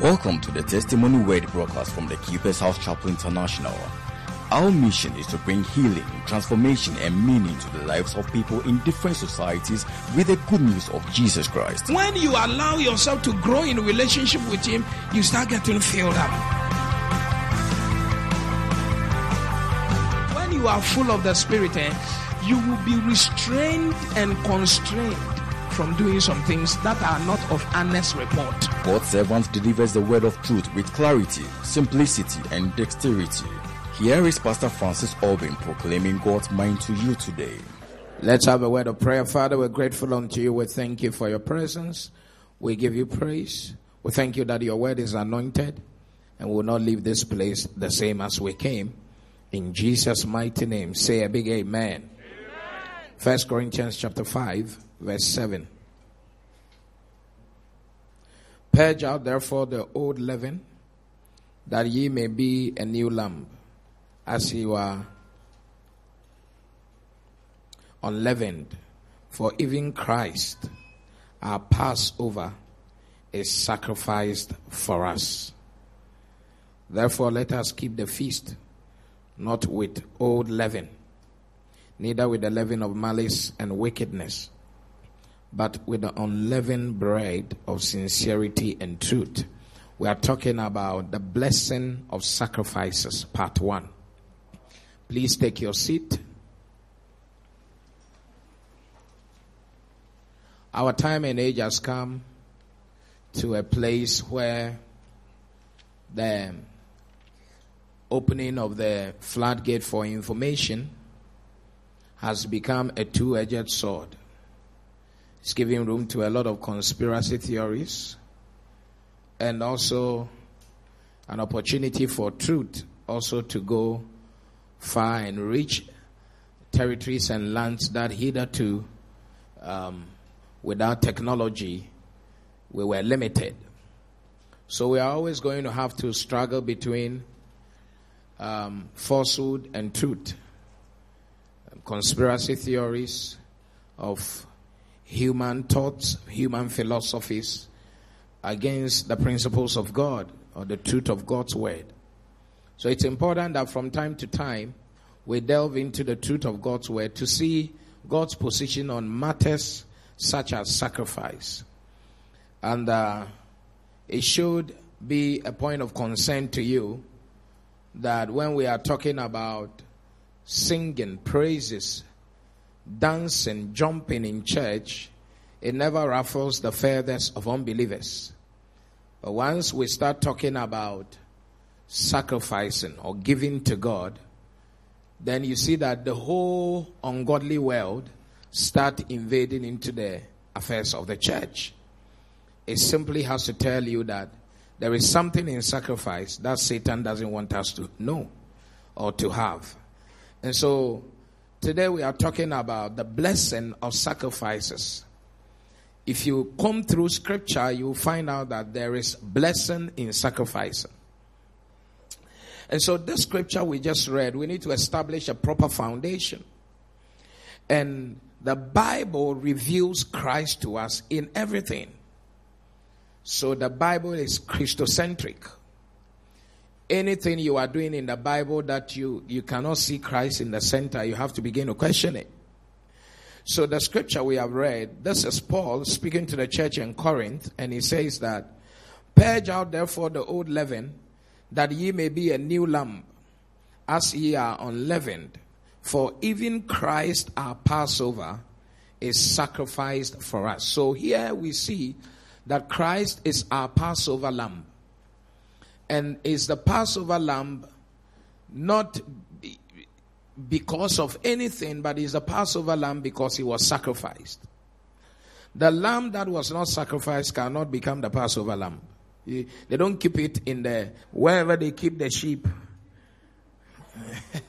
Welcome to the Testimony Word broadcast from the Keeper's House Chapel International. Our mission is to bring healing, transformation, and meaning to the lives of people in different societies with the good news of Jesus Christ. When you allow yourself to grow in relationship with Him, you start getting filled up. When you are full of the Spirit, eh, you will be restrained and constrained from doing some things that are not of honest report. God's servant delivers the word of truth with clarity, simplicity, and dexterity. Here is Pastor Francis Albin proclaiming God's mind to you today. Let's have a word of prayer. Father, we're grateful unto you. We thank you for your presence. We give you praise. We thank you that your word is anointed and we will not leave this place the same as we came. In Jesus' mighty name, say a big amen. First Corinthians chapter 5, verse 7. Purge out therefore the old leaven, that ye may be a new lamb, as you are unleavened. For even Christ, our Passover, is sacrificed for us. Therefore, let us keep the feast, not with old leaven, neither with the leaven of malice and wickedness, but with the unleavened bread of sincerity and truth. We are talking about the blessing of sacrifices, part one. Please take your seat. Our time and age has come to a place where the opening of the floodgate for information has become a two edged sword. It's giving room to a lot of conspiracy theories and also an opportunity for truth also to go far and reach territories and lands that hitherto, um, without technology, we were limited. So we are always going to have to struggle between um, falsehood and truth, conspiracy theories of human thoughts, human philosophies against the principles of God or the truth of God's word. So it's important that from time to time we delve into the truth of God's word to see God's position on matters such as sacrifice. And uh, it should be a point of concern to you that when we are talking about singing praises, dancing, jumping in church, it never ruffles the feathers of unbelievers. But once we start talking about sacrificing or giving to God, then you see that the whole ungodly world start invading into the affairs of the church. It simply has to tell you that there is something in sacrifice that Satan doesn't want us to know or to have. And so today we are talking about the blessing of sacrifices. If you come through scripture, you will find out that there is blessing in sacrificing. And so this scripture we just read, we need to establish a proper foundation. And the Bible reveals Christ to us in everything. So the Bible is Christocentric. Anything you are doing in the Bible that you, you cannot see Christ in the center, you have to begin to question it. So the scripture we have read, this is Paul speaking to the church in Corinth, and he says that, Purge out therefore the old leaven, that ye may be a new lamb, as ye are unleavened. For even Christ our Passover is sacrificed for us. So here we see that Christ is our Passover lamb. And is the Passover lamb not because of anything, but is the Passover lamb because he was sacrificed. The lamb that was not sacrificed cannot become the Passover lamb. They don't keep it in the wherever they keep the sheep.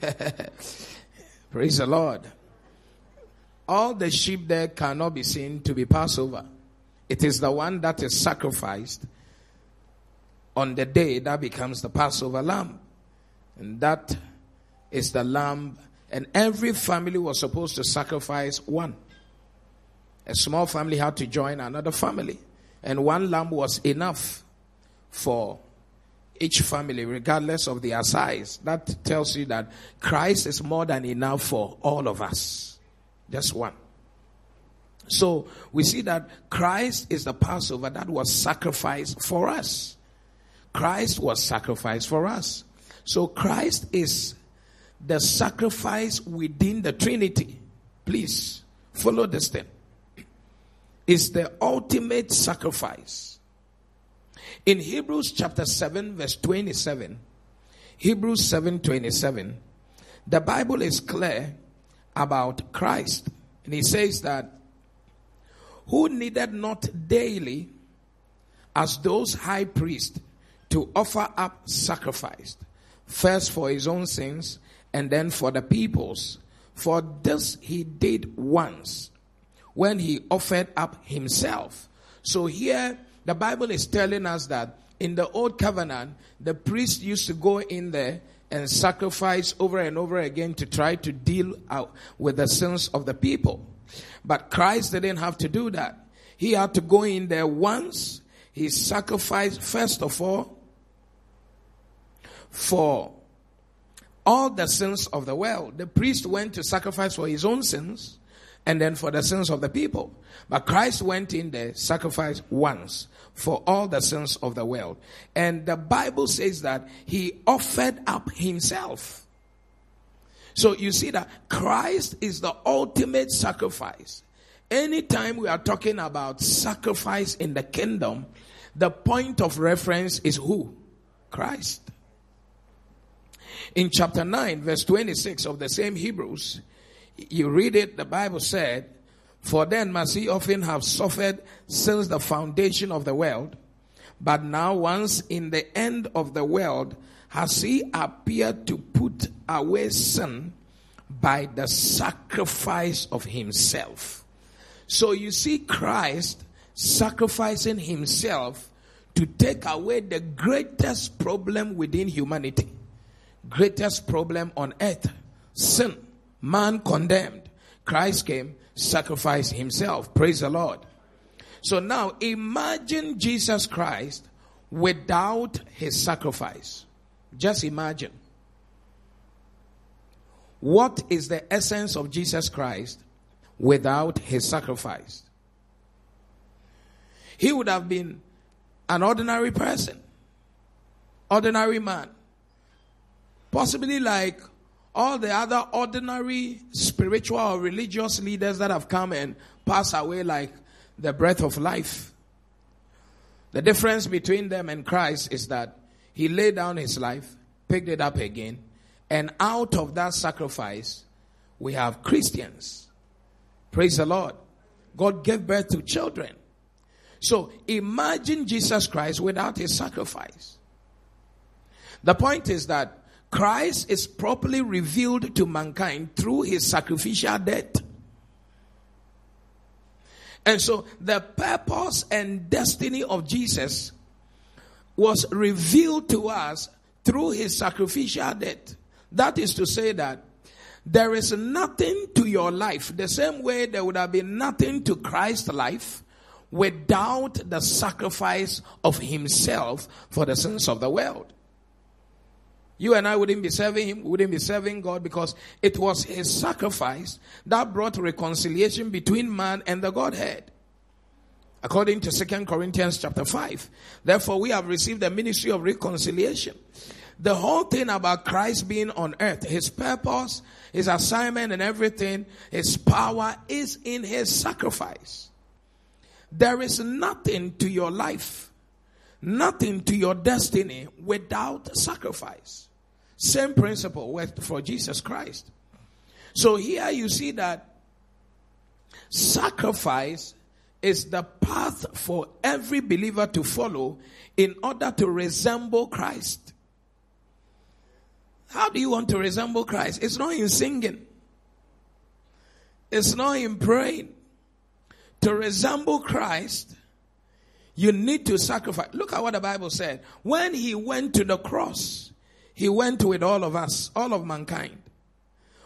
Praise the Lord. All the sheep there cannot be seen to be Passover. It is the one that is sacrificed on the day that becomes the Passover lamb. And that is the lamb. And every family was supposed to sacrifice one. A small family had to join another family. And one lamb was enough for each family, regardless of their size. That tells you that Christ is more than enough for all of us. Just one. So we see that Christ is the Passover that was sacrificed for us. Christ was sacrificed for us. So Christ is the sacrifice within the Trinity. Please follow this thing. Is the ultimate sacrifice. In Hebrews chapter 7 verse 27, Hebrews 7:27, the Bible is clear about Christ. And he says that who needed not daily as those high priests to offer up sacrifice, first for his own sins and then for the people's. For this he did once when he offered up himself. So here the Bible is telling us that in the old covenant, the priest used to go in there and sacrifice over and over again to try to deal out with the sins of the people. But Christ didn't have to do that. He had to go in there once. He sacrificed, first of all, for all the sins of the world. The priest went to sacrifice for his own sins and then for the sins of the people. But Christ went in there, sacrificed once for all the sins of the world. And the Bible says that he offered up himself. So you see that Christ is the ultimate sacrifice. Anytime we are talking about sacrifice in the kingdom, the point of reference is who? Christ. In chapter 9, verse 26 of the same Hebrews, you read it, the Bible said, For then must he often have suffered since the foundation of the world, but now once in the end of the world has he appeared to put away sin by the sacrifice of himself. So you see Christ sacrificing himself to take away the greatest problem within humanity greatest problem on earth sin. Man condemned. Christ came, sacrificed himself. Praise the Lord. So now imagine Jesus Christ without his sacrifice. Just imagine. What is the essence of Jesus Christ without his sacrifice? He would have been an ordinary person, ordinary man Possibly like all the other ordinary spiritual or religious leaders that have come and passed away like the breath of life. The difference between them and Christ is that he laid down his life, picked it up again, and out of that sacrifice, we have Christians. Praise the Lord. God gave birth to children. So imagine Jesus Christ without his sacrifice. The point is that Christ is properly revealed to mankind through his sacrificial death. And so the purpose and destiny of Jesus was revealed to us through his sacrificial death. That is to say that there is nothing to your life, the same way there would have been nothing to Christ's life without the sacrifice of himself for the sins of the world. You and I wouldn't be serving him, wouldn't be serving God because it was his sacrifice that brought reconciliation between man and the Godhead. According to Second Corinthians chapter 5. Therefore, we have received the ministry of reconciliation. The whole thing about Christ being on earth, his purpose, his assignment and everything, his power is in his sacrifice. There is nothing to your life, nothing to your destiny without sacrifice. Same principle worked for Jesus Christ. So here you see that sacrifice is the path for every believer to follow in order to resemble Christ. How do you want to resemble Christ? It's not in singing. It's not in praying. To resemble Christ, you need to sacrifice. Look at what the Bible said. When he went to the cross, he went with all of us, all of mankind.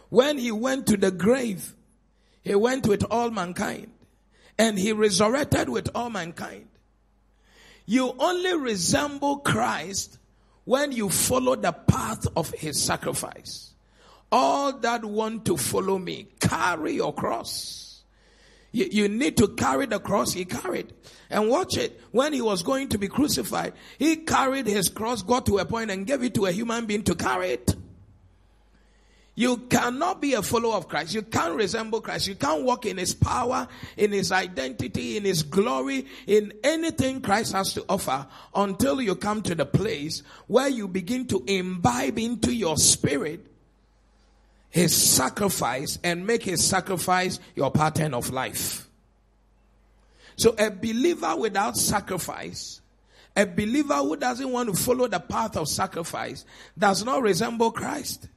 When he went to the grave, he went with all mankind. And he resurrected with all mankind. You only resemble Christ when you follow the path of his sacrifice. All that want to follow me, carry your cross. You, you need to carry the cross he carried. And watch it. When he was going to be crucified, he carried his cross, got to a point and gave it to a human being to carry it. You cannot be a follower of Christ. You can't resemble Christ. You can't walk in His power, in His identity, in His glory, in anything Christ has to offer until you come to the place where you begin to imbibe into your spirit His sacrifice and make His sacrifice your pattern of life. So a believer without sacrifice a believer who doesn't want to follow the path of sacrifice does not resemble Christ.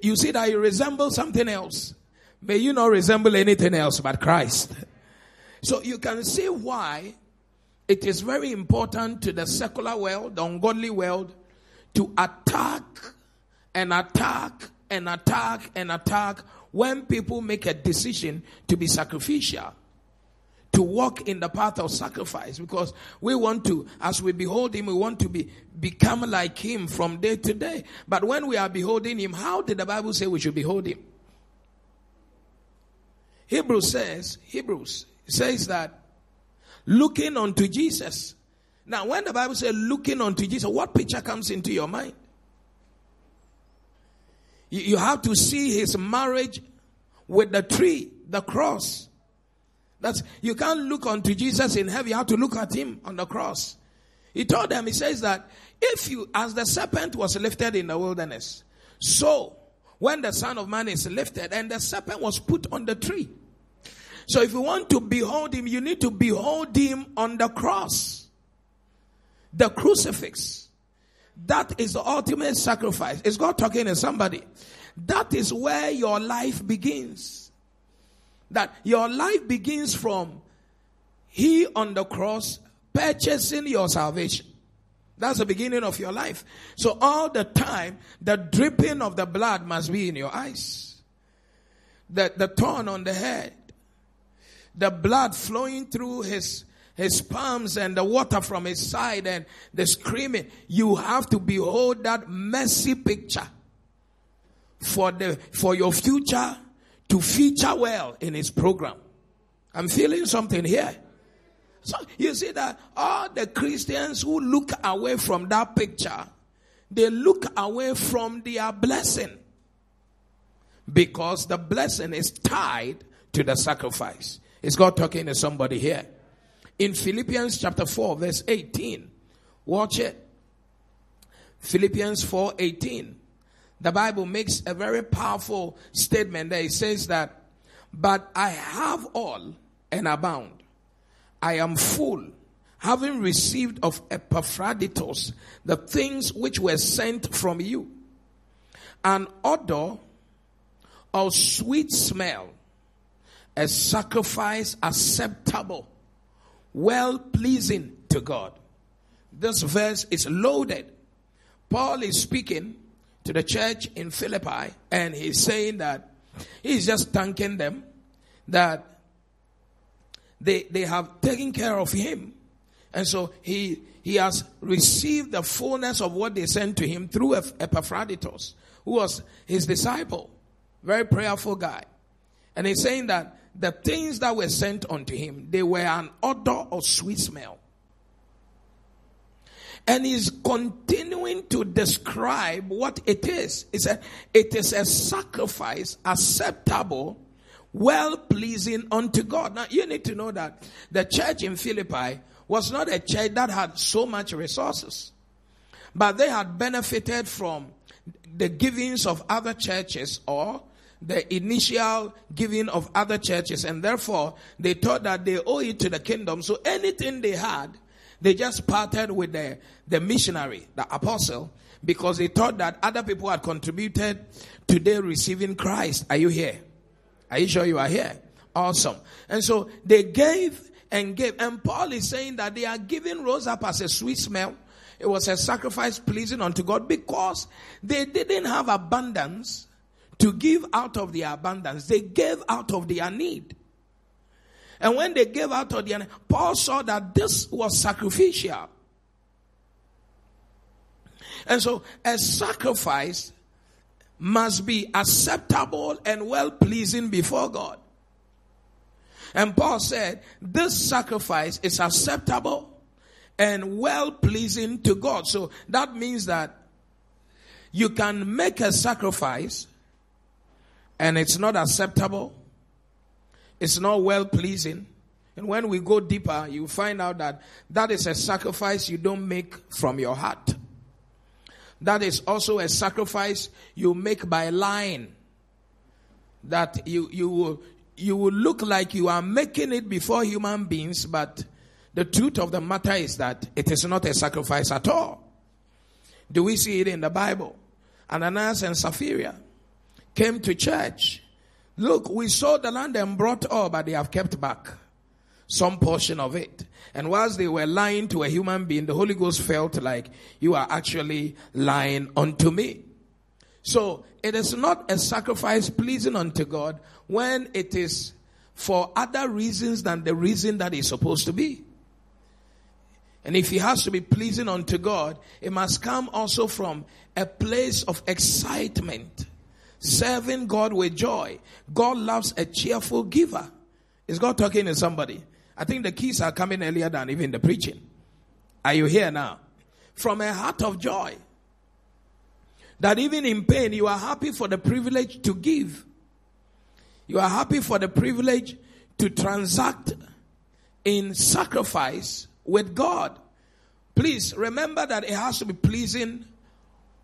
You see that you resemble something else. May you not resemble anything else but Christ. So you can see why it is very important to the secular world, the ungodly world, to attack and attack and attack and attack when people make a decision to be sacrificial to walk in the path of sacrifice because we want to, as we behold him, we want to be, become like him from day to day. But when we are beholding him, how did the Bible say we should behold him? Hebrews says, Hebrews says that looking unto Jesus. Now, when the Bible says looking unto Jesus, what picture comes into your mind? You, have to see his marriage with the tree, the cross. That's, you can't look unto Jesus in heaven. You have to look at him on the cross. He told them, he says that if you, as the serpent was lifted in the wilderness, so when the son of man is lifted and the serpent was put on the tree. So if you want to behold him, you need to behold him on the cross. The crucifix. That is the ultimate sacrifice. Is God talking to somebody? That is where your life begins that your life begins from He on the cross purchasing your salvation. That's the beginning of your life. So all the time, the dripping of the blood must be in your eyes. The, the thorn on the head. The blood flowing through his, his palms and the water from his side and the screaming. You have to behold that messy picture for the, for your future to feature well in his program. I'm feeling something here. So you see that all the Christians who look away from that picture, they look away from their blessing. Because the blessing is tied to the sacrifice. Is God talking to somebody here? In Philippians chapter 4, verse 18. Watch it. Philippians 4 18 the Bible makes a very powerful statement there. It says that, but I have all and abound. I am full, having received of Epaphroditus the things which were sent from you, an odor of sweet smell, a sacrifice acceptable, well pleasing to God. This verse is loaded. Paul is speaking to the church in Philippi and he's saying that he's just thanking them that they, they have taken care of him. And so he, he has received the fullness of what they sent to him through Epaphroditus, who was his disciple. Very prayerful guy. And he's saying that the things that were sent unto him, they were an odor of sweet smell. And he's continuing to describe what it is. He said, it is a sacrifice acceptable, well pleasing unto God. Now you need to know that the church in Philippi was not a church that had so much resources, but they had benefited from the givings of other churches or the initial giving of other churches and therefore they thought that they owe it to the kingdom. So anything they had, they just parted with the, the missionary, the apostle, because they thought that other people had contributed to their receiving Christ. Are you here? Are you sure you are here? Awesome. And so they gave and gave. And Paul is saying that they are giving rose up as a sweet smell. It was a sacrifice pleasing unto God because they didn't have abundance to give out of their abundance. They gave out of their need. And when they gave out of their Paul saw that this was sacrificial. And so a sacrifice must be acceptable and well pleasing before God. And Paul said, this sacrifice is acceptable and well pleasing to God. So that means that you can make a sacrifice and it's not acceptable. It's not well pleasing. And when we go deeper, you find out that that is a sacrifice you don't make from your heart. That is also a sacrifice you make by lying. That you, you will, you will look like you are making it before human beings, but the truth of the matter is that it is not a sacrifice at all. Do we see it in the Bible? Ananias and Sapphira came to church. Look, we sold the land and brought all, but they have kept back some portion of it. And whilst they were lying to a human being, the Holy Ghost felt like you are actually lying unto me. So it is not a sacrifice pleasing unto God when it is for other reasons than the reason that it's supposed to be. And if it has to be pleasing unto God, it must come also from a place of excitement. Serving God with joy. God loves a cheerful giver. Is God talking to somebody? I think the keys are coming earlier than even the preaching. Are you here now? From a heart of joy. That even in pain, you are happy for the privilege to give. You are happy for the privilege to transact in sacrifice with God. Please remember that it has to be pleasing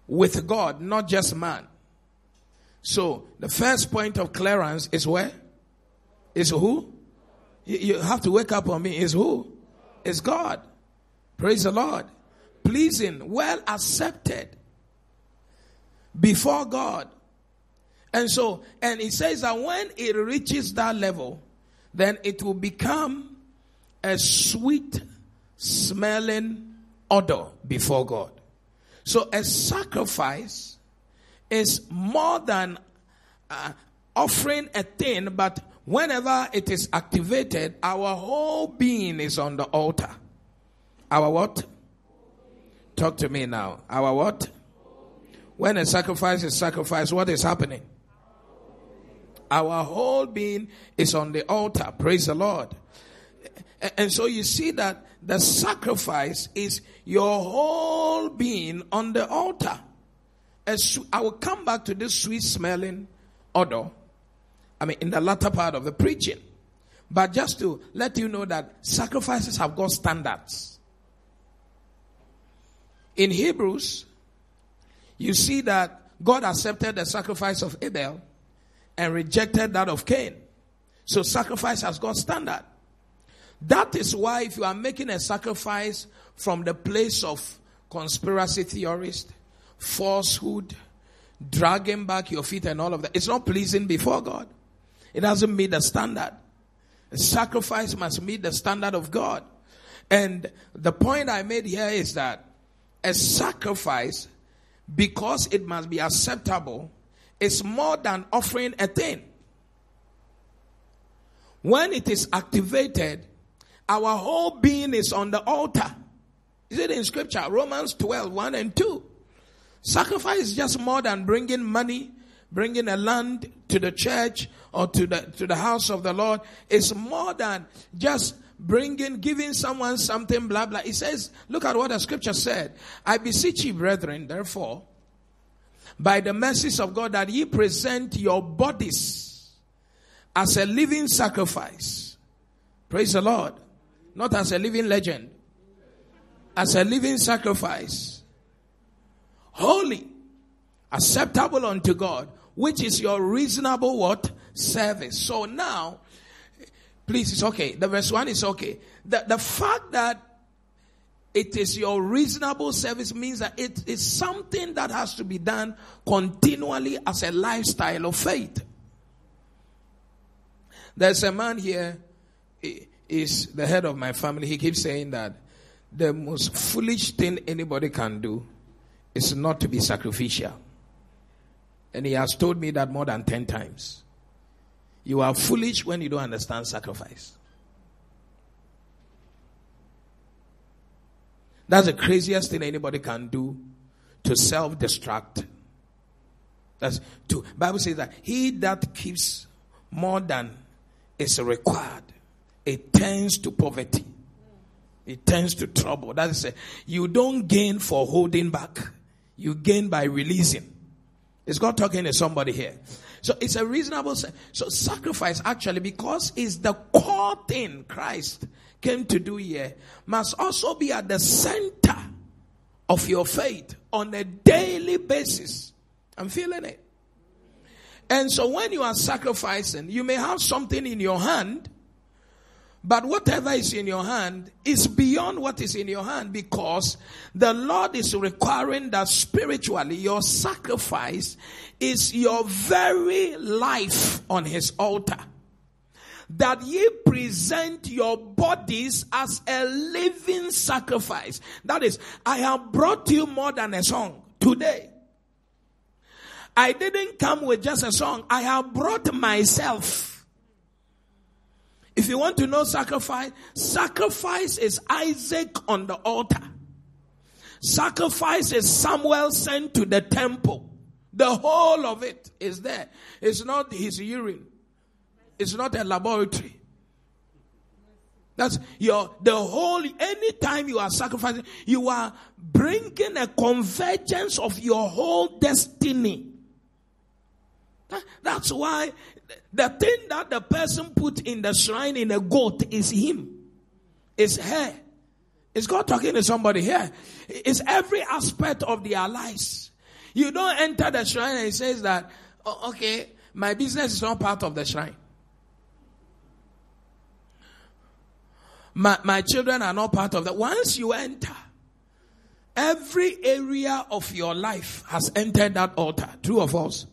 with God, not just man. So the first point of clearance is where? Is who? You have to wake up on me. Is who? Is God. Praise the Lord. Pleasing, well accepted before God. And so, and it says that when it reaches that level, then it will become a sweet smelling odor before God. So a sacrifice is more than uh, offering a thing, but whenever it is activated, our whole being is on the altar. Our what? Talk to me now. Our what? When a sacrifice is sacrificed, what is happening? Our whole being is on the altar. Praise the Lord. And so you see that the sacrifice is your whole being on the altar. I will come back to this sweet smelling odor I mean, in the latter part of the preaching. But just to let you know that sacrifices have got standards. In Hebrews, you see that God accepted the sacrifice of Abel and rejected that of Cain. So sacrifice has got standard. That is why if you are making a sacrifice from the place of conspiracy theorist, falsehood, dragging back your feet and all of that, it's not pleasing before God. It doesn't meet the standard. A sacrifice must meet the standard of God. And the point I made here is that a sacrifice, because it must be acceptable, is more than offering a thing. When it is activated, our whole being is on the altar. Is it in scripture? Romans 12, 1 and 2. Sacrifice is just more than bringing money, bringing a land to the church or to the, to the house of the Lord is more than just bringing, giving someone something, blah, blah. He says, look at what the scripture said. I beseech you, brethren, therefore, by the mercies of God, that ye present your bodies as a living sacrifice. Praise the Lord. Not as a living legend. As a living sacrifice. Holy. Acceptable unto God which is your reasonable what? Service. So now, please, it's okay. The verse 1 is okay. The, the fact that it is your reasonable service means that it is something that has to be done continually as a lifestyle of faith. There's a man here, is the head of my family. He keeps saying that the most foolish thing anybody can do is not to be sacrificial. And he has told me that more than 10 times. You are foolish when you don't understand sacrifice. That's the craziest thing anybody can do to self-destruct. That's to Bible says that he that keeps more than is required, it tends to poverty. It tends to trouble. That is, you don't gain for holding back. You gain by releasing. Is God talking to somebody here? So it's a reasonable. So sacrifice actually, because it's the core thing Christ came to do here, must also be at the center of your faith on a daily basis. I'm feeling it. And so when you are sacrificing, you may have something in your hand, but whatever is in your hand is beyond what is in your hand because the Lord is requiring that spiritually your sacrifice is your very life on his altar. That ye present your bodies as a living sacrifice. That is, I have brought you more than a song today. I didn't come with just a song. I have brought myself. If you want to know sacrifice, sacrifice is Isaac on the altar. Sacrifice is Samuel sent to the temple. The whole of it is there. It's not his urine. It's not a laboratory. That's your, the whole, anytime you are sacrificing, you are bringing a convergence of your whole destiny. That's why the thing that the person put in the shrine in a goat is him. It's her. Is God talking to somebody here? It's every aspect of their lives. You don't enter the shrine and it says that, oh, okay, my business is not part of the shrine. My, my children are not part of that. Once you enter, every area of your life has entered that altar. True of us.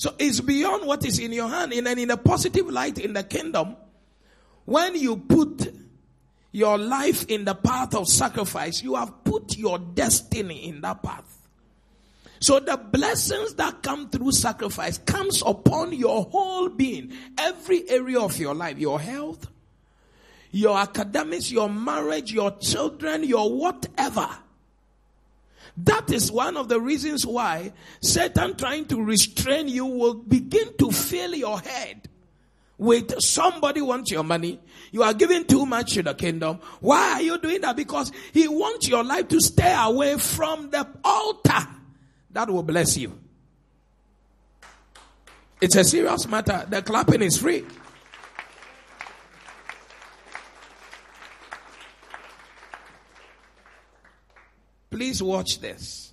So it's beyond what is in your hand. And in a positive light in the kingdom, when you put your life in the path of sacrifice, you have put your destiny in that path. So the blessings that come through sacrifice comes upon your whole being, every area of your life, your health, your academics, your marriage, your children, your whatever. That is one of the reasons why Satan trying to restrain you will begin to fill your head with somebody wants your money. You are giving too much to the kingdom. Why are you doing that? Because he wants your life to stay away from the altar that will bless you. It's a serious matter. The clapping is free. Please watch this.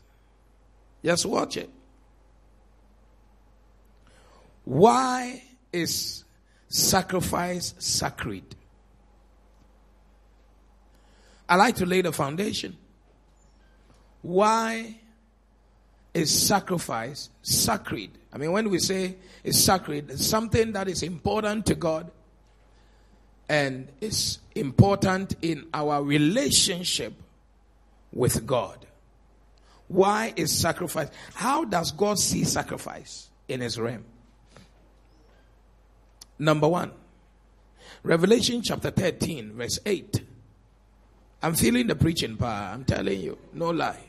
Just watch it. Why is sacrifice sacred. I like to lay the foundation. Why is sacrifice sacred? I mean, when we say it's sacred, it's something that is important to God and is important in our relationship with God. Why is sacrifice? How does God see sacrifice in his realm? Number one, Revelation chapter 13, verse 8. I'm feeling the preaching power. I'm telling you, no lie.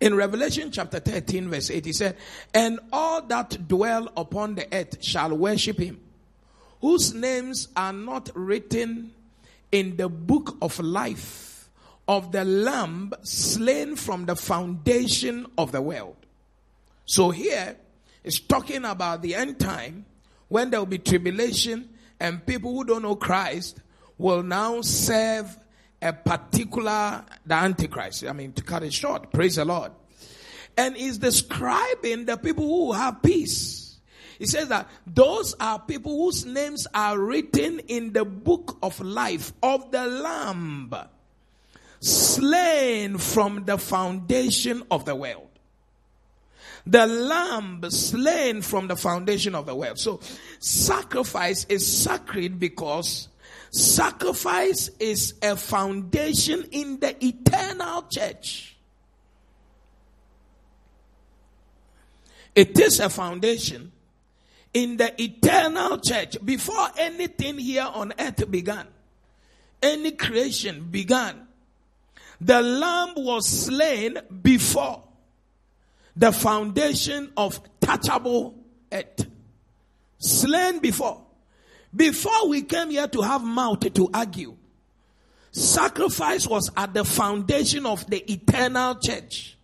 In Revelation chapter 13, verse 8, he said, And all that dwell upon the earth shall worship him, whose names are not written in the book of life of the Lamb slain from the foundation of the world. So here, it's talking about the end time when there will be tribulation and people who don't know Christ will now serve a particular, the Antichrist. I mean, to cut it short, praise the Lord. And he's describing the people who have peace. He says that those are people whose names are written in the book of life of the Lamb, slain from the foundation of the world the lamb slain from the foundation of the world. So sacrifice is sacred because sacrifice is a foundation in the eternal church. It is a foundation in the eternal church before anything here on earth began. any creation began, the lamb was slain before the foundation of touchable earth. Slain before. Before we came here to have mouth to argue, sacrifice was at the foundation of the eternal church.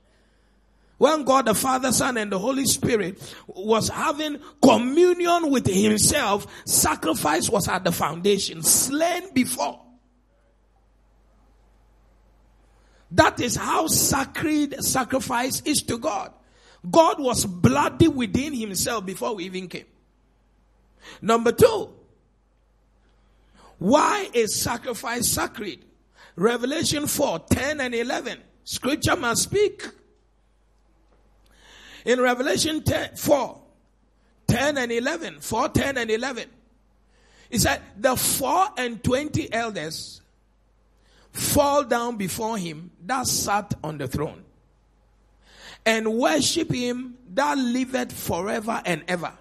When God the Father, Son, and the Holy Spirit was having communion with Himself, sacrifice was at the foundation, slain before. That is how sacred sacrifice is to God. God was bloody within himself before we even came. Number two, why is sacrifice sacred? Revelation 4 10 and 11. Scripture must speak. In Revelation 10, 4 10 and 11, 4 10 and 11, it said, The four and twenty elders fall down before him that sat on the throne and worship him that liveth forever and ever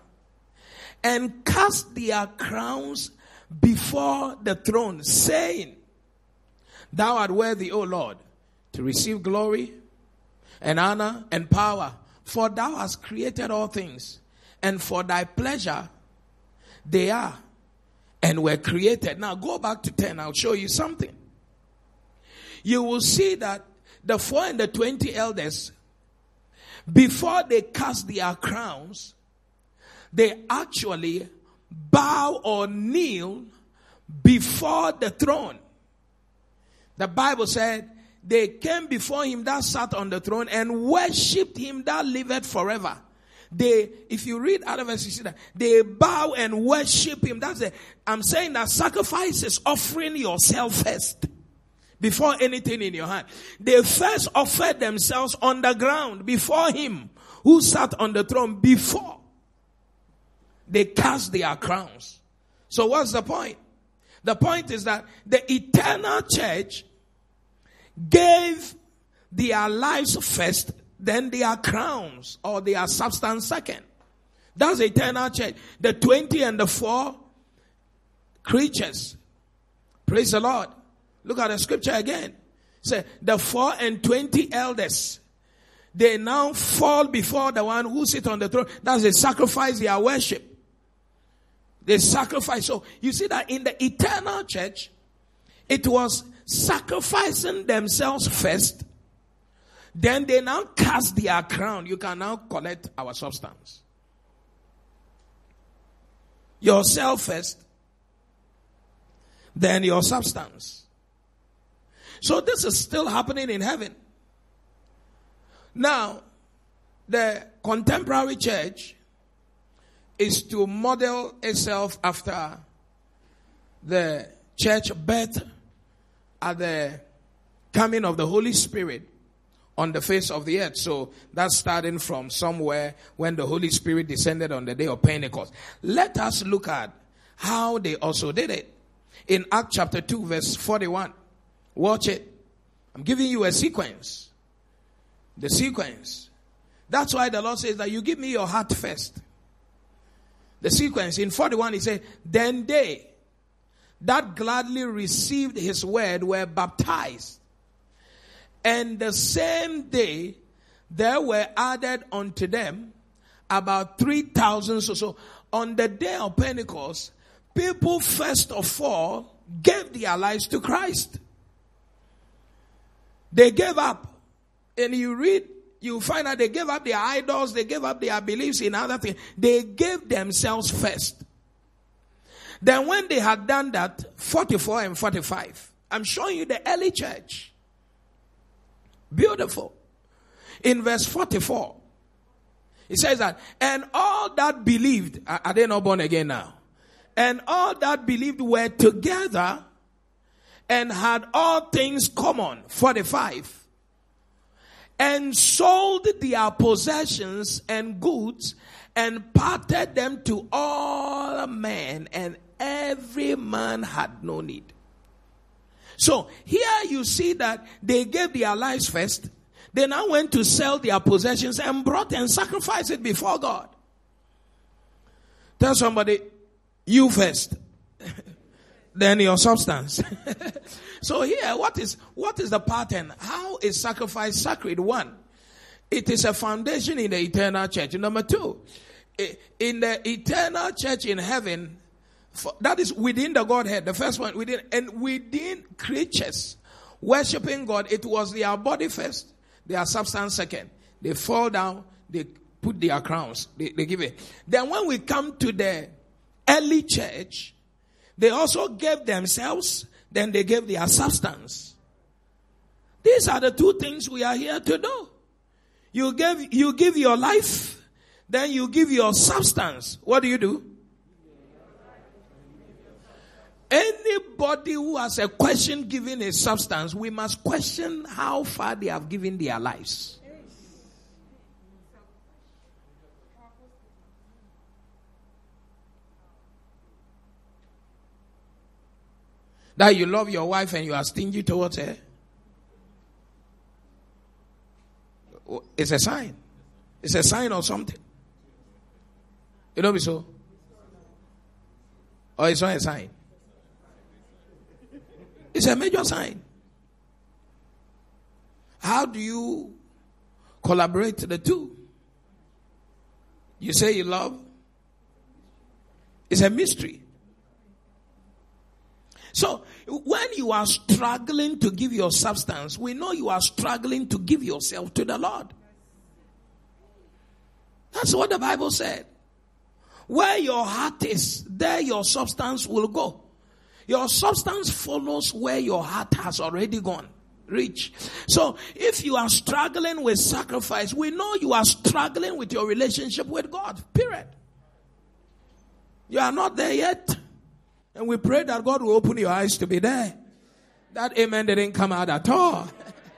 and cast their crowns before the throne saying thou art worthy o lord to receive glory and honor and power for thou hast created all things and for thy pleasure they are and were created. Now go back to 10 i'll show you something you will see that the four and the twenty elders, before they cast their crowns, they actually bow or kneel before the throne. The Bible said they came before him that sat on the throne and worshipped him that liveth forever. They, if you read other verses, you see that they bow and worship him. That's it. I'm saying that sacrifice is offering yourself first before anything in your hand. They first offered themselves on the ground before him who sat on the throne before they cast their crowns. So what's the point? The point is that the eternal church gave their lives first, then their crowns or their substance second. That's the eternal church. The 20 and the 4 creatures. Praise the Lord. Look at the scripture again. Say, the four and twenty elders, they now fall before the one who sit on the throne. That's they sacrifice their worship. They sacrifice. So you see that in the eternal church, it was sacrificing themselves first. Then they now cast their crown. You can now collect our substance. Yourself first, then your substance. So this is still happening in heaven. Now, the contemporary church is to model itself after the church birth at the coming of the Holy Spirit on the face of the earth. So that's starting from somewhere when the Holy Spirit descended on the day of Pentecost. Let us look at how they also did it. In Acts chapter 2 verse 41. Watch it. I'm giving you a sequence. The sequence. That's why the Lord says that you give me your heart first. The sequence in 41, he said, Then they that gladly received his word were baptized. And the same day there were added unto them about 3,000 or so. On the day of Pentecost, people first of all gave their lives to Christ. They gave up. And you read, you find out they gave up their idols, they gave up their beliefs in other things. They gave themselves first. Then when they had done that, 44 and 45, I'm showing you the early church. Beautiful. In verse 44, it says that, and all that believed, are they not born again now? And all that believed were together and had all things common. 45. And sold their possessions and goods and parted them to all men, and every man had no need. So here you see that they gave their lives first. They now went to sell their possessions and brought and sacrificed it before God. Tell somebody, you first. than your substance. so here, what is, what is the pattern? How is sacrifice sacred? One, it is a foundation in the eternal church. Number two, in the eternal church in heaven, that is within the Godhead. The first one within, and within creatures worshiping God, it was their body first, their substance second. They fall down, they put their crowns, they, they give it. Then when we come to the early church, they also gave themselves, then they gave their substance. These are the two things we are here to do. You give, you give your life, then you give your substance. What do you do? Anybody who has a question giving a substance, we must question how far they have given their lives. That you love your wife and you are stingy towards her. It's a sign. It's a sign of something. You know me so? Or it's not a sign. It's a major sign. How do you collaborate the two? You say you love. It's a mystery. So when you are struggling to give your substance, we know you are struggling to give yourself to the Lord. That's what the Bible said. Where your heart is, there your substance will go. Your substance follows where your heart has already gone. Reach. So if you are struggling with sacrifice, we know you are struggling with your relationship with God. Period. You are not there yet. And we pray that God will open your eyes to be there. That amen didn't come out at all.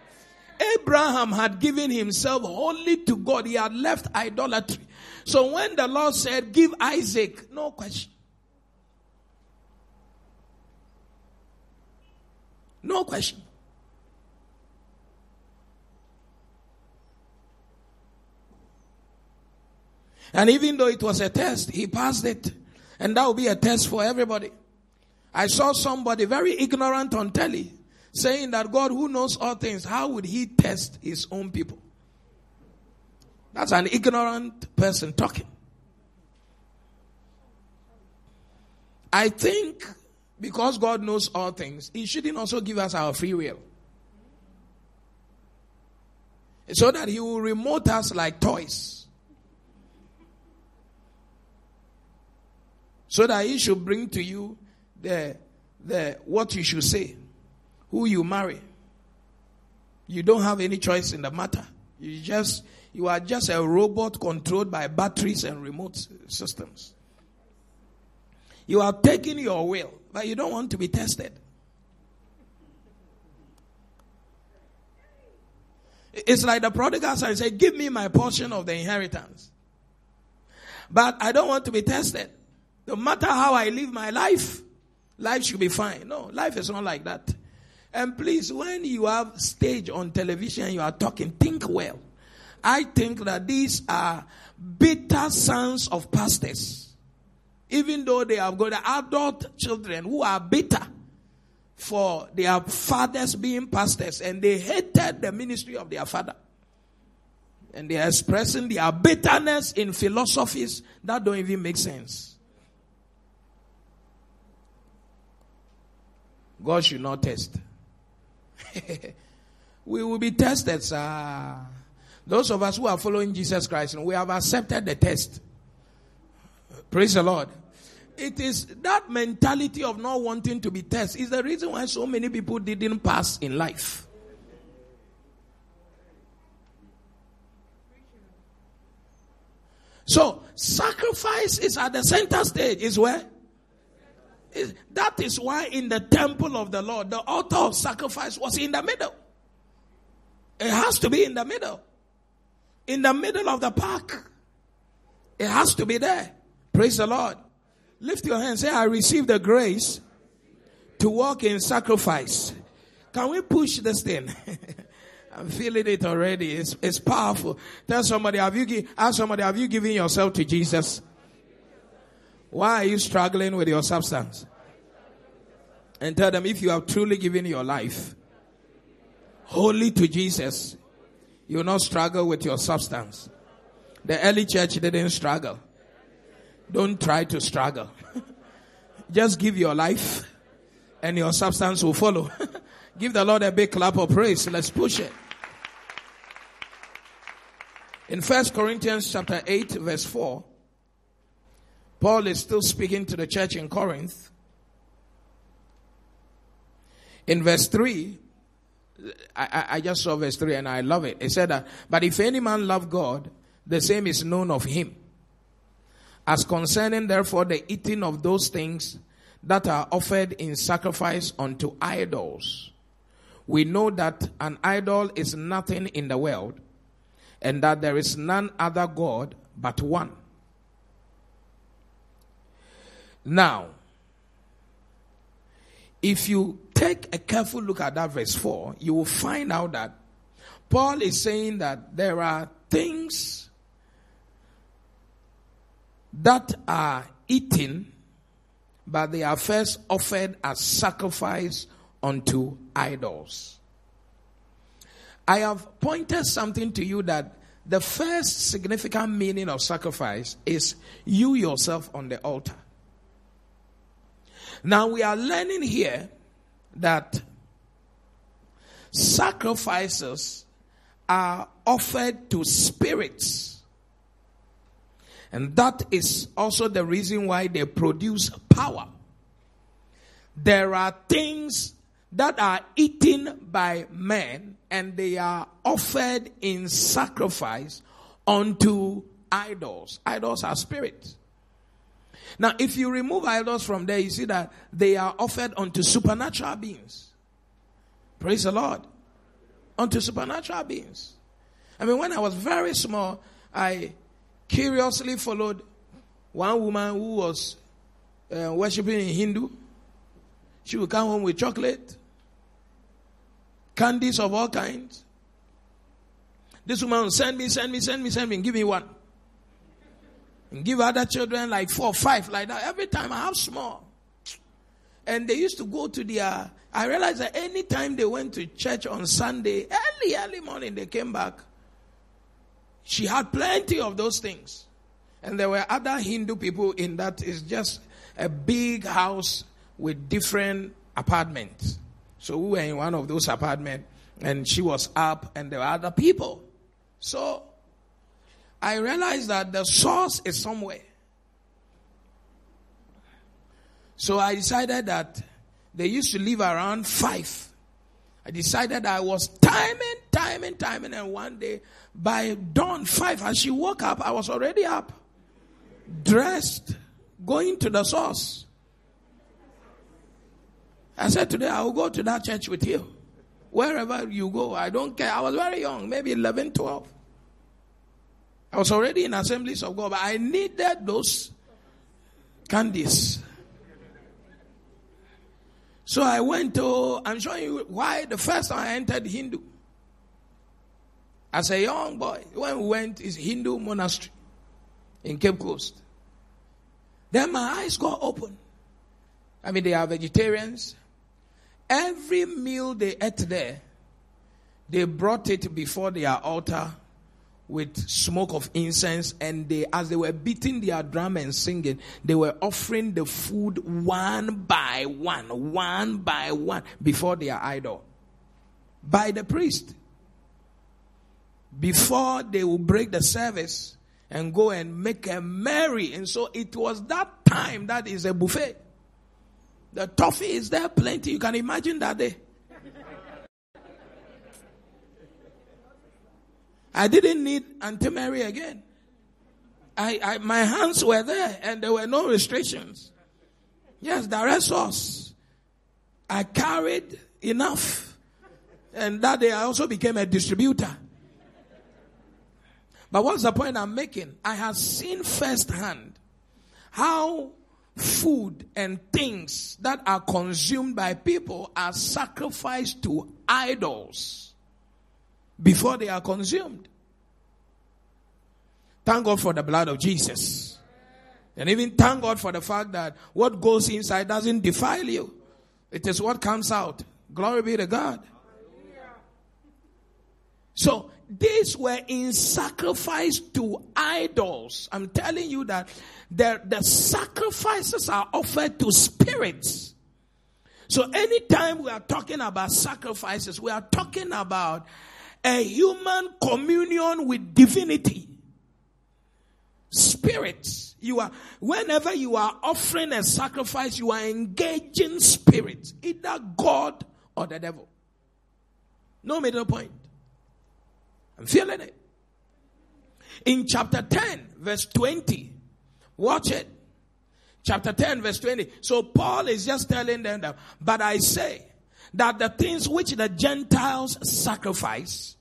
Abraham had given himself wholly to God. He had left idolatry. So when the Lord said, give Isaac, no question. No question. And even though it was a test, he passed it. And that will be a test for everybody. I saw somebody very ignorant on telly saying that God who knows all things, how would he test his own people? That's an ignorant person talking. I think because God knows all things, He shouldn't also give us our free will. So that He will remote us like toys. So that He should bring to you the, the, what you should say, who you marry. You don't have any choice in the matter. You just, you are just a robot controlled by batteries and remote systems. You are taking your will but you don't want to be tested. It's like the prodigal son said, Give me my portion of the inheritance. But I don't want to be tested. No matter how I live my life, life should be fine. No, life is not like that. And please, when you have stage on television, you are talking, think well. I think that these are bitter sons of pastors even though they have got adult children who are bitter for their fathers being pastors and they hated the ministry of their father. And they are expressing their bitterness in philosophies that don't even make sense. God should not test. we will be tested, sir. Those of us who are following Jesus Christ, we have accepted the test. Praise the Lord. It is that mentality of not wanting to be tested is the reason why so many people didn't pass in life. So, sacrifice is at the center stage, is where? That is why in the temple of the Lord, the altar of sacrifice was in the middle. It has to be in the middle. In the middle of the park. It has to be there. Praise the Lord. Lift your hand. Say, I receive the grace to walk in sacrifice. Can we push this thing? I'm feeling it already. It's, it's powerful. Tell somebody, have you, ask somebody, have you given yourself to Jesus? Why are you struggling with your substance? And tell them if you have truly given your life wholly to Jesus, you will not struggle with your substance. The early church didn't struggle. Don't try to struggle. Just give your life and your substance will follow. give the Lord a big clap of praise. Let's push it. In First Corinthians chapter 8 verse 4, Paul is still speaking to the church in Corinth. In verse 3, I, I, just saw verse 3 and I love it. It said that, but if any man love God, the same is known of him. As concerning therefore the eating of those things that are offered in sacrifice unto idols, we know that an idol is nothing in the world and that there is none other God but one. Now, if you take a careful look at that verse 4, you will find out that Paul is saying that there are things that are eaten, but they are first offered as sacrifice unto idols. I have pointed something to you that the first significant meaning of sacrifice is you yourself on the altar. Now we are learning here that sacrifices are offered to spirits. And that is also the reason why they produce power. There are things that are eaten by men and they are offered in sacrifice unto idols. Idols are spirits. Now, if you remove idols from there, you see that they are offered unto supernatural beings. Praise the Lord. Unto supernatural beings. I mean, when I was very small, I curiously followed one woman who was uh, worshiping in Hindu. She would come home with chocolate candies of all kinds. This woman will send me, send me, send me, send me, give me one. And give other children like four or five, like that. Every time I have small. And they used to go to their, I realized that anytime they went to church on Sunday, early, early morning, they came back. She had plenty of those things. And there were other Hindu people in that. It's just a big house with different apartments. So we were in one of those apartments and she was up and there were other people. So I realized that the source is somewhere. So I decided that they used to live around five. I decided I was timing, timing, timing, and one day by dawn five, as she woke up, I was already up, dressed, going to the source. I said, Today I will go to that church with you. Wherever you go, I don't care. I was very young, maybe 11, 12. I was already in assemblies of God, but I needed those candies. So I went to, I'm showing you why the first time I entered Hindu. As a young boy, when we went is Hindu monastery in Cape Coast. Then my eyes got open. I mean, they are vegetarians. Every meal they ate there, they brought it before their altar with smoke of incense and they as they were beating their drum and singing they were offering the food one by one one by one before their idol by the priest before they will break the service and go and make a merry and so it was that time that is a buffet the toffee is there plenty. You can imagine that day. I didn't need Auntie Mary again. I, I, my hands were there and there were no restrictions. Yes, the source. I carried enough. And that day I also became a distributor. But what's the point I'm making? I have seen firsthand how food and things that are consumed by people are sacrificed to idols before they are consumed. Thank God for the blood of Jesus. And even thank God for the fact that what goes inside doesn't defile you. It is what comes out. Glory be to God. So these were in sacrifice to idols. I'm telling you that the, the sacrifices are offered to spirits. So anytime we are talking about sacrifices, we are talking about a human communion with divinity. Spirits. You are, whenever you are offering a sacrifice, you are engaging spirits, either God or the devil. No middle point. I'm feeling it. In chapter 10, verse 20, watch it. Chapter 10, verse 20. So Paul is just telling them that, but I say that the things which the Gentiles sacrifice,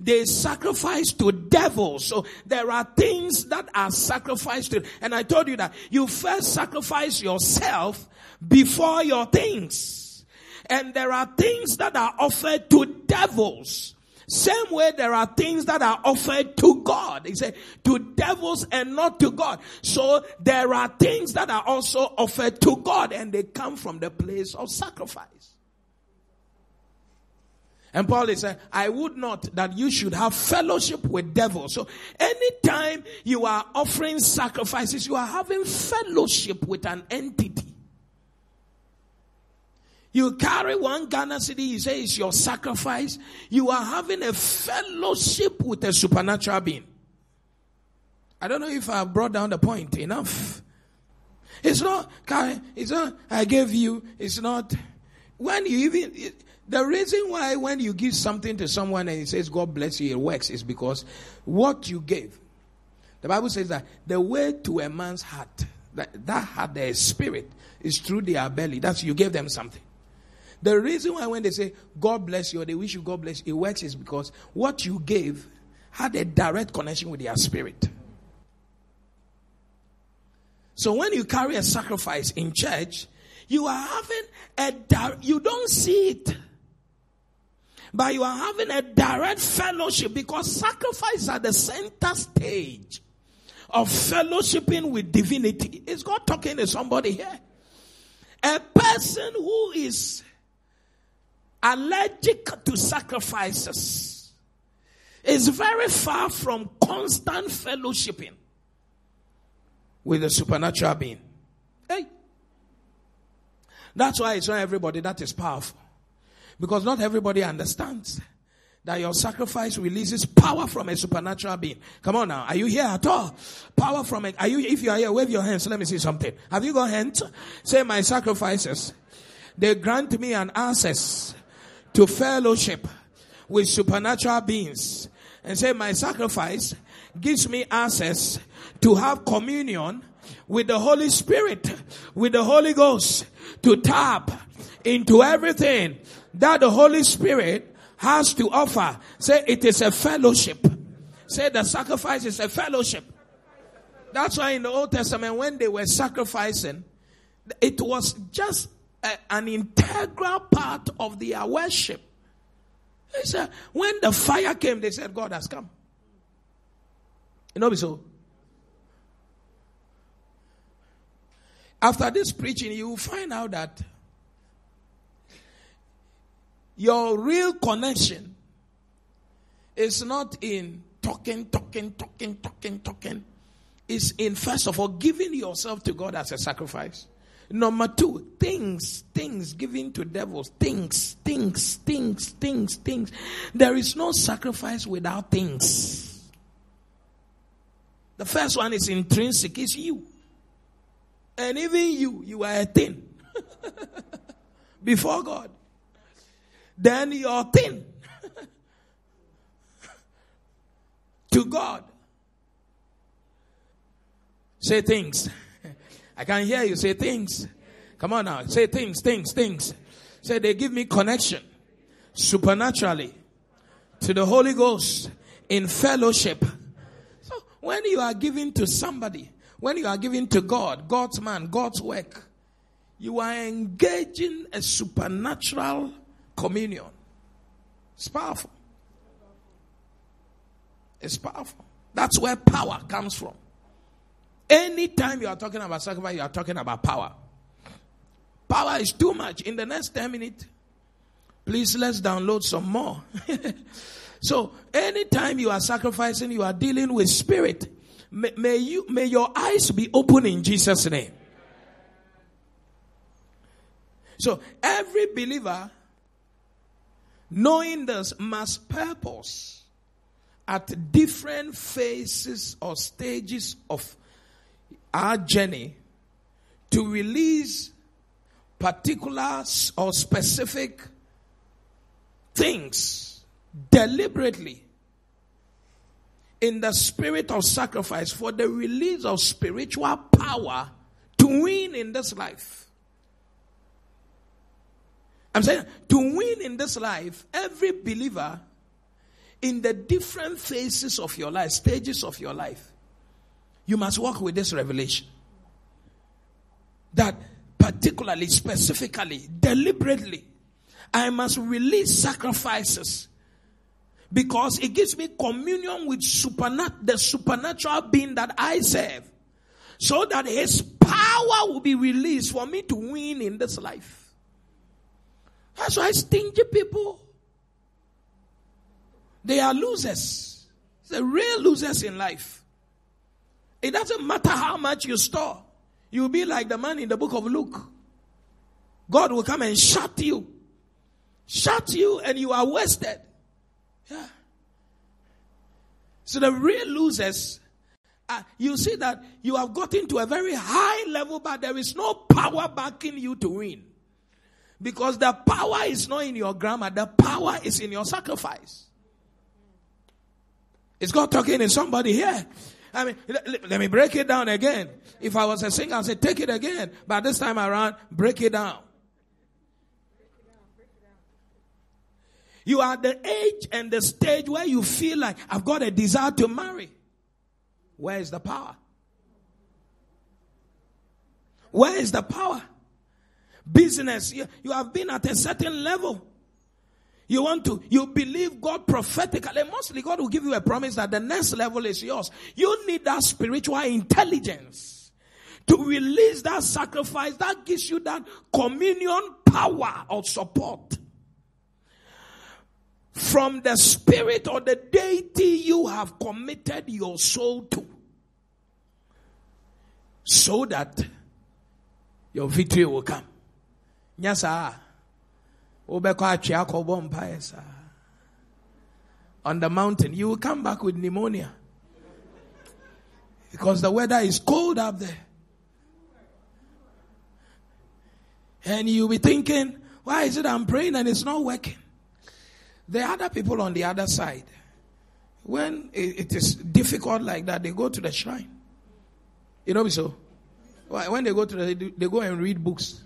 they sacrifice to devils. So there are things that are sacrificed to, and I told you that you first sacrifice yourself before your things. And there are things that are offered to devils. Same way there are things that are offered to God. He said to devils and not to God. So there are things that are also offered to God and they come from the place of sacrifice. And Paul is saying, I would not that you should have fellowship with devils. So anytime you are offering sacrifices, you are having fellowship with an entity. You carry one Ghana cedi, you say it's your sacrifice. You are having a fellowship with a supernatural being. I don't know if I brought down the point enough. It's not, it's not, I gave you, it's not, when you even, the reason why when you give something to someone and he says, God bless you, it works is because what you gave. The Bible says that the way to a man's heart, that, that heart, their spirit, is through their belly. That's you gave them something. The reason why when they say, God bless you, or they wish you God bless you, it works is because what you gave had a direct connection with their spirit. So when you carry a sacrifice in church, you are having a you don't see it. But you are having a direct fellowship because sacrifice at the center stage of fellowshipping with divinity. Is God talking to somebody here? A person who is allergic to sacrifices is very far from constant fellowshipping with the supernatural being. Hey. That's why it's not everybody that is powerful. Because not everybody understands that your sacrifice releases power from a supernatural being. Come on now. Are you here at all? Power from a, are you, if you are here, wave your hands. Let me see something. Have you got hands? Say my sacrifices. They grant me an access to fellowship with supernatural beings and say my sacrifice gives me access to have communion with the Holy Spirit, with the Holy Ghost, to tap into everything that the Holy Spirit has to offer. Say it is a fellowship. Say the sacrifice is a fellowship. That's why in the Old Testament, when they were sacrificing, it was just a, an integral part of their worship. They said, when the fire came, they said, God has come. You know, so. After this preaching, you will find out that your real connection is not in talking, talking, talking, talking, talking. It's in, first of all, giving yourself to God as a sacrifice. Number two, things, things given to devils, things, things, things, things, things. There is no sacrifice without things. The first one is intrinsic, it's you. And even you, you are a thing before God. Then your thing to God. Say things. I can hear you say things. Come on now. Say things, things, things. Say they give me connection supernaturally to the Holy Ghost in fellowship. So when you are giving to somebody, when you are giving to God, God's man, God's work, you are engaging a supernatural communion. It's powerful. It's powerful. That's where power comes from. Anytime you are talking about sacrifice, you are talking about power. power is too much. In the next 10 minutes, please let's download some more. so anytime you are sacrificing, you are dealing with spirit. May, may you, may your eyes be open in Jesus' name. So every believer, knowing this, must purpose at different phases or stages of our journey to release particular or specific things deliberately in the spirit of sacrifice for the release of spiritual power to win in this life. I'm saying to win in this life, every believer in the different phases of your life, stages of your life, you must walk with this revelation. That particularly, specifically, deliberately, I must release sacrifices because it gives me communion with the supernatural being that I serve so that his power will be released for me to win in this life. That's why stingy people, they are losers. They're real losers in life. It doesn't matter how much you store. You'll be like the man in the book of Luke. God will come and shut you. Shut you and you are wasted. Yeah. So the real losers, uh, you see that you have gotten to a very high level, but there is no power backing you to win. Because the power is not in your grammar, the power is in your sacrifice. Is God talking to somebody here? I mean, let, let me break it down again. If I was a singer, I'd say, take it again. But this time around, break it down. You are the age and the stage where you feel like I've got a desire to marry. Where is the power? Where is the power? Business, you, you have been at a certain level. You want to, you believe God prophetically. Mostly God will give you a promise that the next level is yours. You need that spiritual intelligence to release that sacrifice that gives you that communion power of support from the spirit or the deity you have committed your soul to. So that your victory will come. Yes, on the mountain, you will come back with pneumonia. Because the weather is cold up there. And you'll be thinking, why is it I'm praying and it's not working? the other people on the other side. When it is difficult like that, they go to the shrine. You know me so? When they go to the, they go and read books.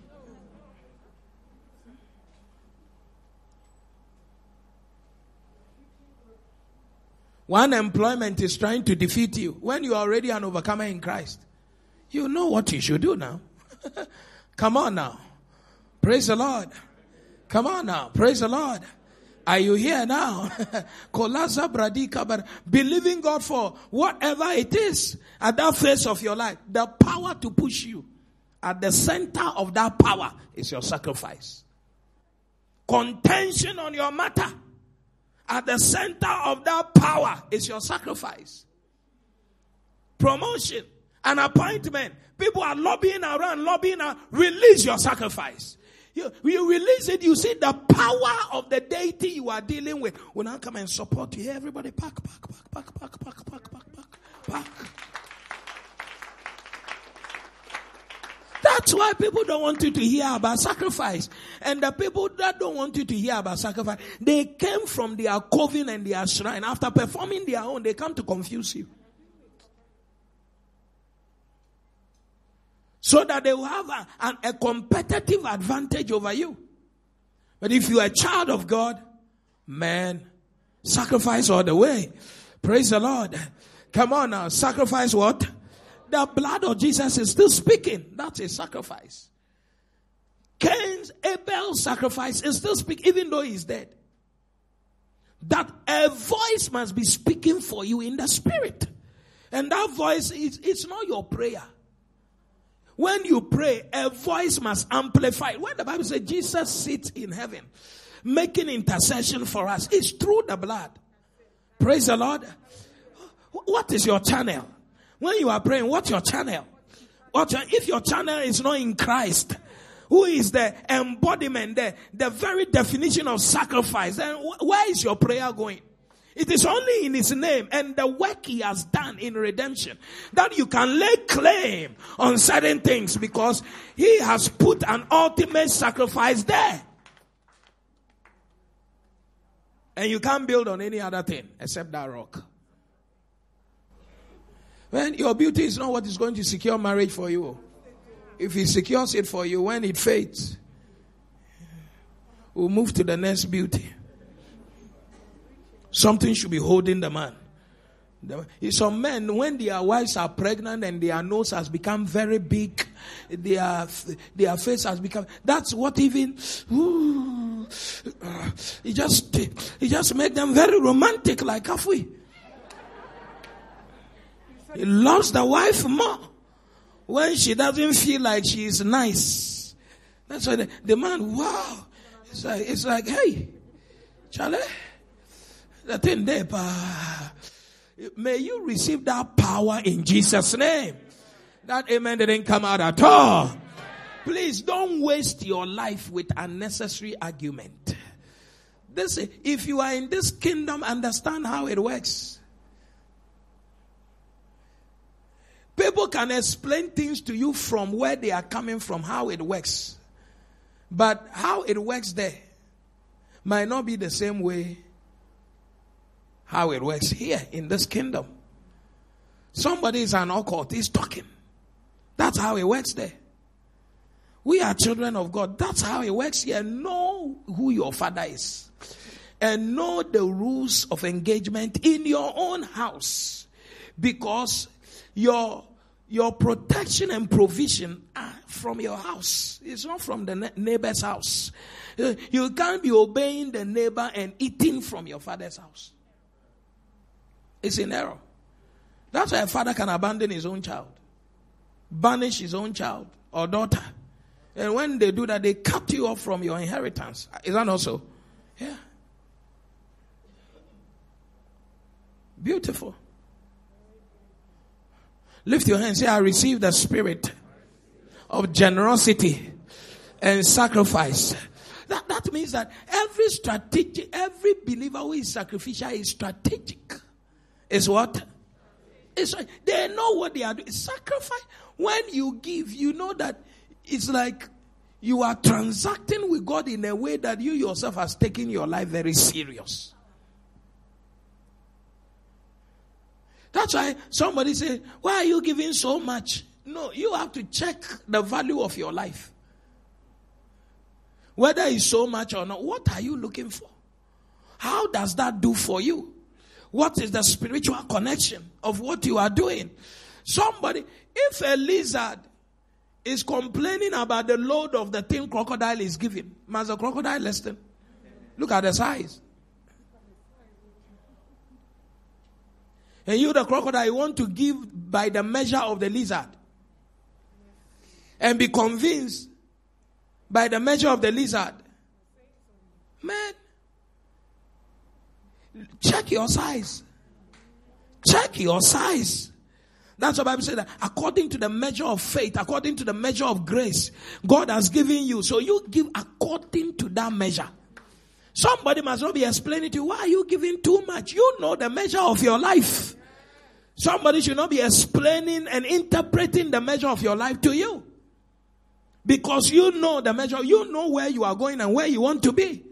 One employment is trying to defeat you. When you are already an overcomer in Christ, you know what you should do now. Come on now. Praise the Lord. Come on now. Praise the Lord. Are you here now? Believing God for whatever it is at that phase of your life. The power to push you. At the center of that power is your sacrifice. Contention on your matter. At the center of that power is your sacrifice. Promotion, an appointment. People are lobbying around, lobbying around. Release your sacrifice. You, you release it, you see the power of the deity you are dealing with. When I come and support you, everybody pack, pack, pack, pack, pack, pack, pack, pack, pack, pack. That's why people don't want you to hear about sacrifice. And the people that don't want you to hear about sacrifice, they came from their coven and their shrine. After performing their own, they come to confuse you. so that they will have a, a, a competitive advantage over you. But if you are a child of God, man, sacrifice all the way. Praise the Lord. Come on now, sacrifice what? The blood of Jesus is still speaking. That's a sacrifice. Cain's Abel's sacrifice is still speaking, even though he's dead. That a voice must be speaking for you in the spirit. And that voice is it's not your prayer. When you pray, a voice must amplify. When the Bible says Jesus sits in heaven, making intercession for us, it's through the blood. Praise the Lord. What is your channel? When you are praying, what's your channel? What if your channel is not in Christ, who is the embodiment, the, the very definition of sacrifice, then where is your prayer going? It is only in His name and the work He has done in redemption that you can lay claim on certain things because He has put an ultimate sacrifice there. And you can't build on any other thing except that rock. When your beauty is not what is going to secure marriage for you. If He secures it for you, when it fades, we'll move to the next beauty. Something should be holding the man. Some men, when their wives are pregnant and their nose has become very big, their their face has become. That's what even. Ooh, it just it just make them very romantic, like Kafui. He loves the wife more when she doesn't feel like she is nice. That's why the, the man, wow, it's like it's like, hey, Charlie the thing there, may you receive that power in Jesus' name. That amen didn't come out at all. Please don't waste your life with unnecessary argument. This, if you are in this kingdom, understand how it works. People can explain things to you from where they are coming from, how it works. But how it works there might not be the same way how it works here in this kingdom. Somebody is an occult, he's talking. That's how it works there. We are children of God. That's how it works here. Know who your father is. And know the rules of engagement in your own house. Because your, your protection and provision are from your house. It's not from the neighbor's house. Uh, you can't be obeying the neighbor and eating from your father's house. It's in error. That's why a father can abandon his own child, banish his own child or daughter. And when they do that, they cut you off from your inheritance. Is that not so? Yeah. Beautiful. Lift your hands. Say, I receive the spirit of generosity and sacrifice. That, that means that every strategic, every believer who is sacrificial is strategic is what? It's they know what they are doing. Sacrifice. When you give, you know that it's like you are transacting with God in a way that you yourself has taken your life very serious. That's why somebody say, Why are you giving so much? No, you have to check the value of your life. Whether it's so much or not, what are you looking for? How does that do for you? What is the spiritual connection of what you are doing? Somebody, if a lizard is complaining about the load of the thing crocodile is giving, must the crocodile listen? Look at the size. And you, the crocodile, you want to give by the measure of the lizard. And be convinced by the measure of the lizard. Man, Check your size. Check your size. That's what Bible says according to the measure of faith, according to the measure of grace, God has given you. So you give according to that measure. Somebody must not be explaining to you, why are you giving too much? You know the measure of your life. Somebody should not be explaining and interpreting the measure of your life to you. Because you know the measure, you know where you are going and where you want to be.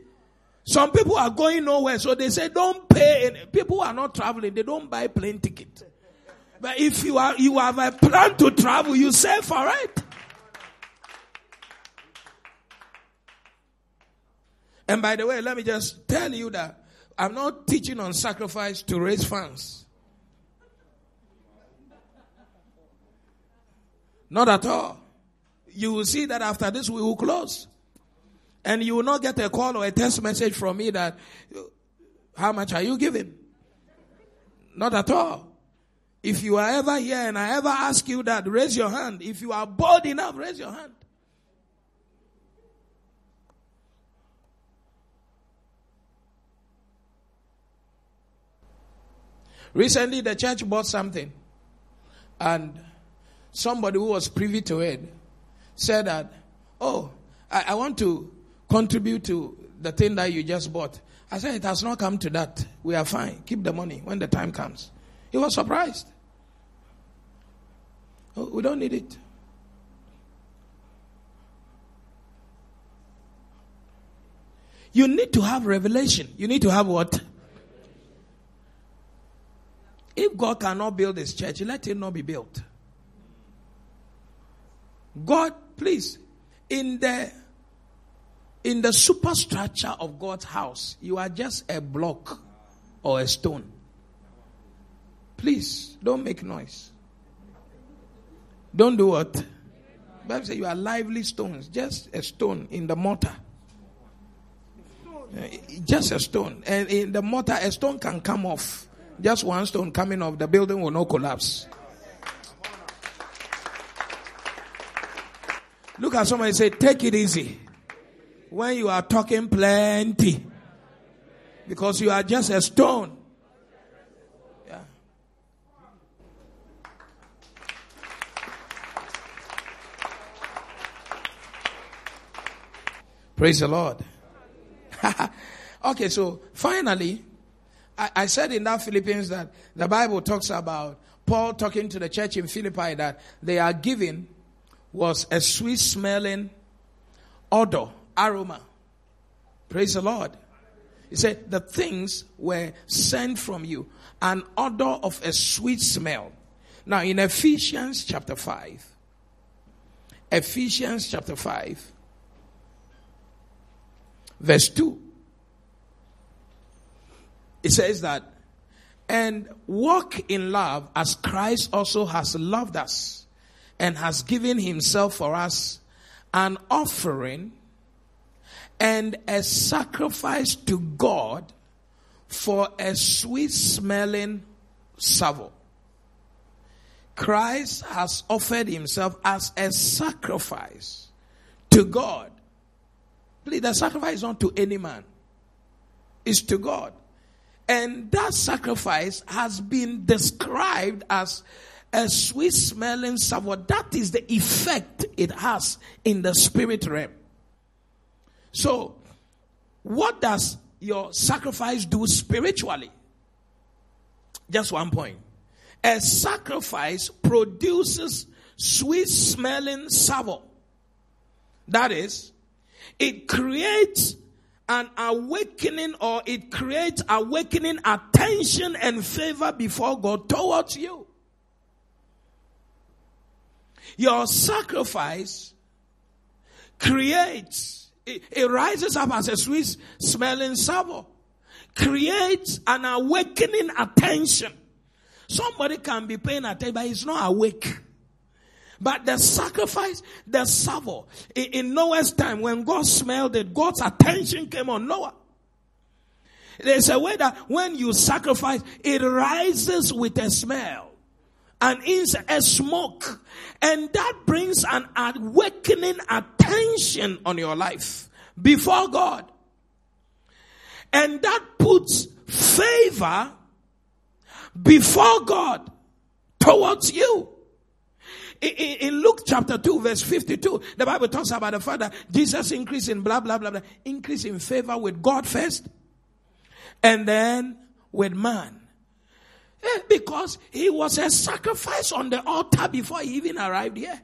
Some people are going nowhere, so they say don't pay. Any. People are not traveling; they don't buy plane ticket. But if you are you have a plan to travel, you save for it. And by the way, let me just tell you that I'm not teaching on sacrifice to raise funds. Not at all. You will see that after this we will close. And you will not get a call or a text message from me that, how much are you giving? Not at all. If you are ever here and I ever ask you that, raise your hand. If you are bold enough, raise your hand. Recently, the church bought something, and somebody who was privy to it said that, Oh, I, I want to contribute to the thing that you just bought. I said, It has not come to that. We are fine. Keep the money when the time comes. He was surprised. Oh, we don't need it. You need to have revelation. You need to have what? If God cannot build his church, let it not be built. God, please, in the in the superstructure of God's house, you are just a block or a stone. Please don't make noise. Don't do what? Bible says you are lively stones, just a stone in the mortar. Eh, just a stone. And in the mortar, a stone can come off. Just one stone coming off, the building will not collapse. Look at somebody say, take it easy. When you are talking plenty. Because you are just a stone. Yeah. Praise the Lord. okay, so finally, I, I said in that Philippians that the Bible talks about Paul talking to the church in Philippi that they are giving was a sweet smelling odor, aroma. Praise the Lord. He said, the things were sent from you, an odor of a sweet smell. Now in Ephesians chapter 5, Ephesians chapter 5, verse 2, it says that, and walk in love as Christ also has loved us and has given himself for us an offering and a sacrifice to God for a sweet smelling savour. Christ has offered himself as a sacrifice to God. Please, the sacrifice is not to any man, it's to God. And that sacrifice has been described as a sweet smelling savour. That is the effect it has in the spirit realm. So, what does your sacrifice do spiritually? Just one point. A sacrifice produces sweet smelling savour. That is, it creates an awakening or it creates awakening attention and favor before God towards you. Your sacrifice creates, it, it rises up as a sweet smelling savour, creates an awakening attention. Somebody can be paying attention, but he's not awake. But the sacrifice, the savour, in, in Noah's time, when God smelled it, God's attention came on Noah. There's a way that when you sacrifice, it rises with a smell, an incense, a smoke, and that brings an awakening attention on your life before God. And that puts favor before God towards you. In Luke chapter 2, verse 52, the Bible talks about the Father, Jesus increase in blah, blah, blah, blah, increase in favor with God first, and then with man. Because he was a sacrifice on the altar before he even arrived here.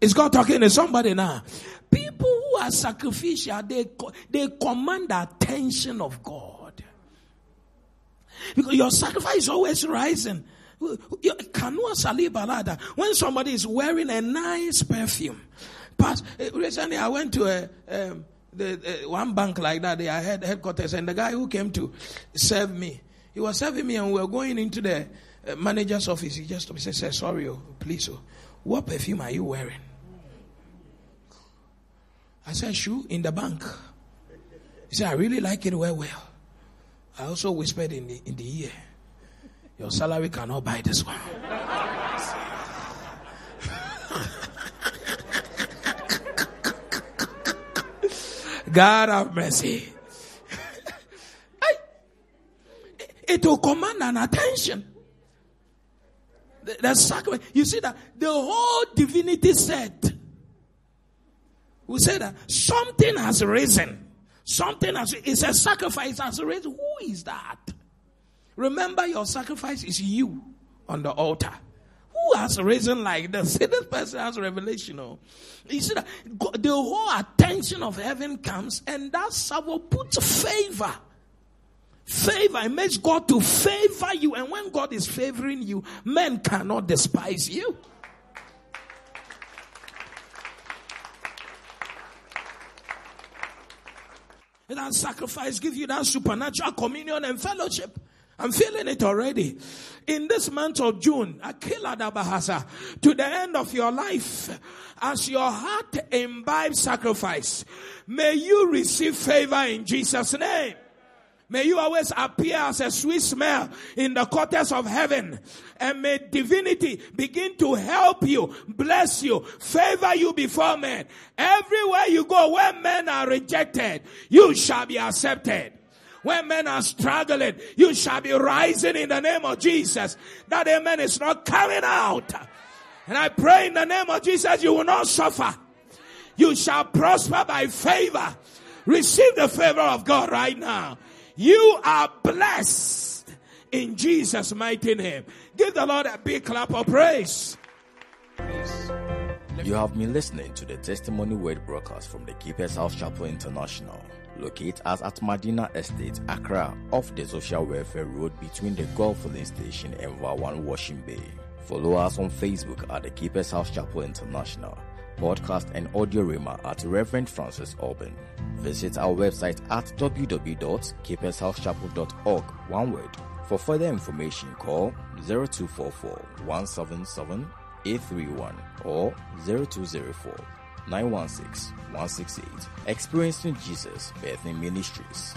Is God talking to somebody now? People who are sacrificial, they, they command the attention of God. Because your sacrifice is always rising. When somebody is wearing a nice perfume, but eh, recently I went to a, um, the, one bank like that, they had headquarters, and the guy who came to serve me, he was serving me, and we were going into the uh, manager's office. He just said, "Say sorry, oh, please, oh, what perfume are you wearing?" I said, "Shoe in the bank." He said, "I really like it well, well." I also whispered in the in the ear. Your salary cannot buy this one. God have mercy. It will command an attention. The, the sacrifice. You see that the whole divinity said, we said that something has risen. Something has, it's a sacrifice has risen. Who is that? Remember your sacrifice is you on the altar. Who has risen like this? See, this person has revelation. Oh. You see that the whole attention of heaven comes and that server puts favor. Favor. Makes God to favor you. And when God is favoring you, men cannot despise you. that sacrifice give you that supernatural communion and fellowship. I'm feeling it already. In this month of June, Akila Dabahasa, to the end of your life, as your heart imbibes sacrifice, may you receive favor in Jesus' name. May you always appear as a sweet smell in the quarters of heaven. And may divinity begin to help you, bless you, favor you before men. Everywhere you go, where men are rejected, you shall be accepted. When men are struggling, you shall be rising in the name of Jesus. That amen is not coming out. And I pray in the name of Jesus, you will not suffer. You shall prosper by favor. Receive the favor of God right now. You are blessed in Jesus' mighty name. Give the Lord a big clap of praise. You have been listening to the Testimony Word broadcast from the Keepers House Chapel International. Locate us at Madina Estate, Accra, off the Social Welfare Road between the Gulf Filling Station and Vawan Washing Bay. Follow us on Facebook at the Keepers House Chapel International podcast and audio rima at Reverend Francis Alban. Visit our website at www.keepershousechapel.org, one word. For further information, call 0244 177 831 or 0204 916 168. Experiencing Jesus Bethany Ministries.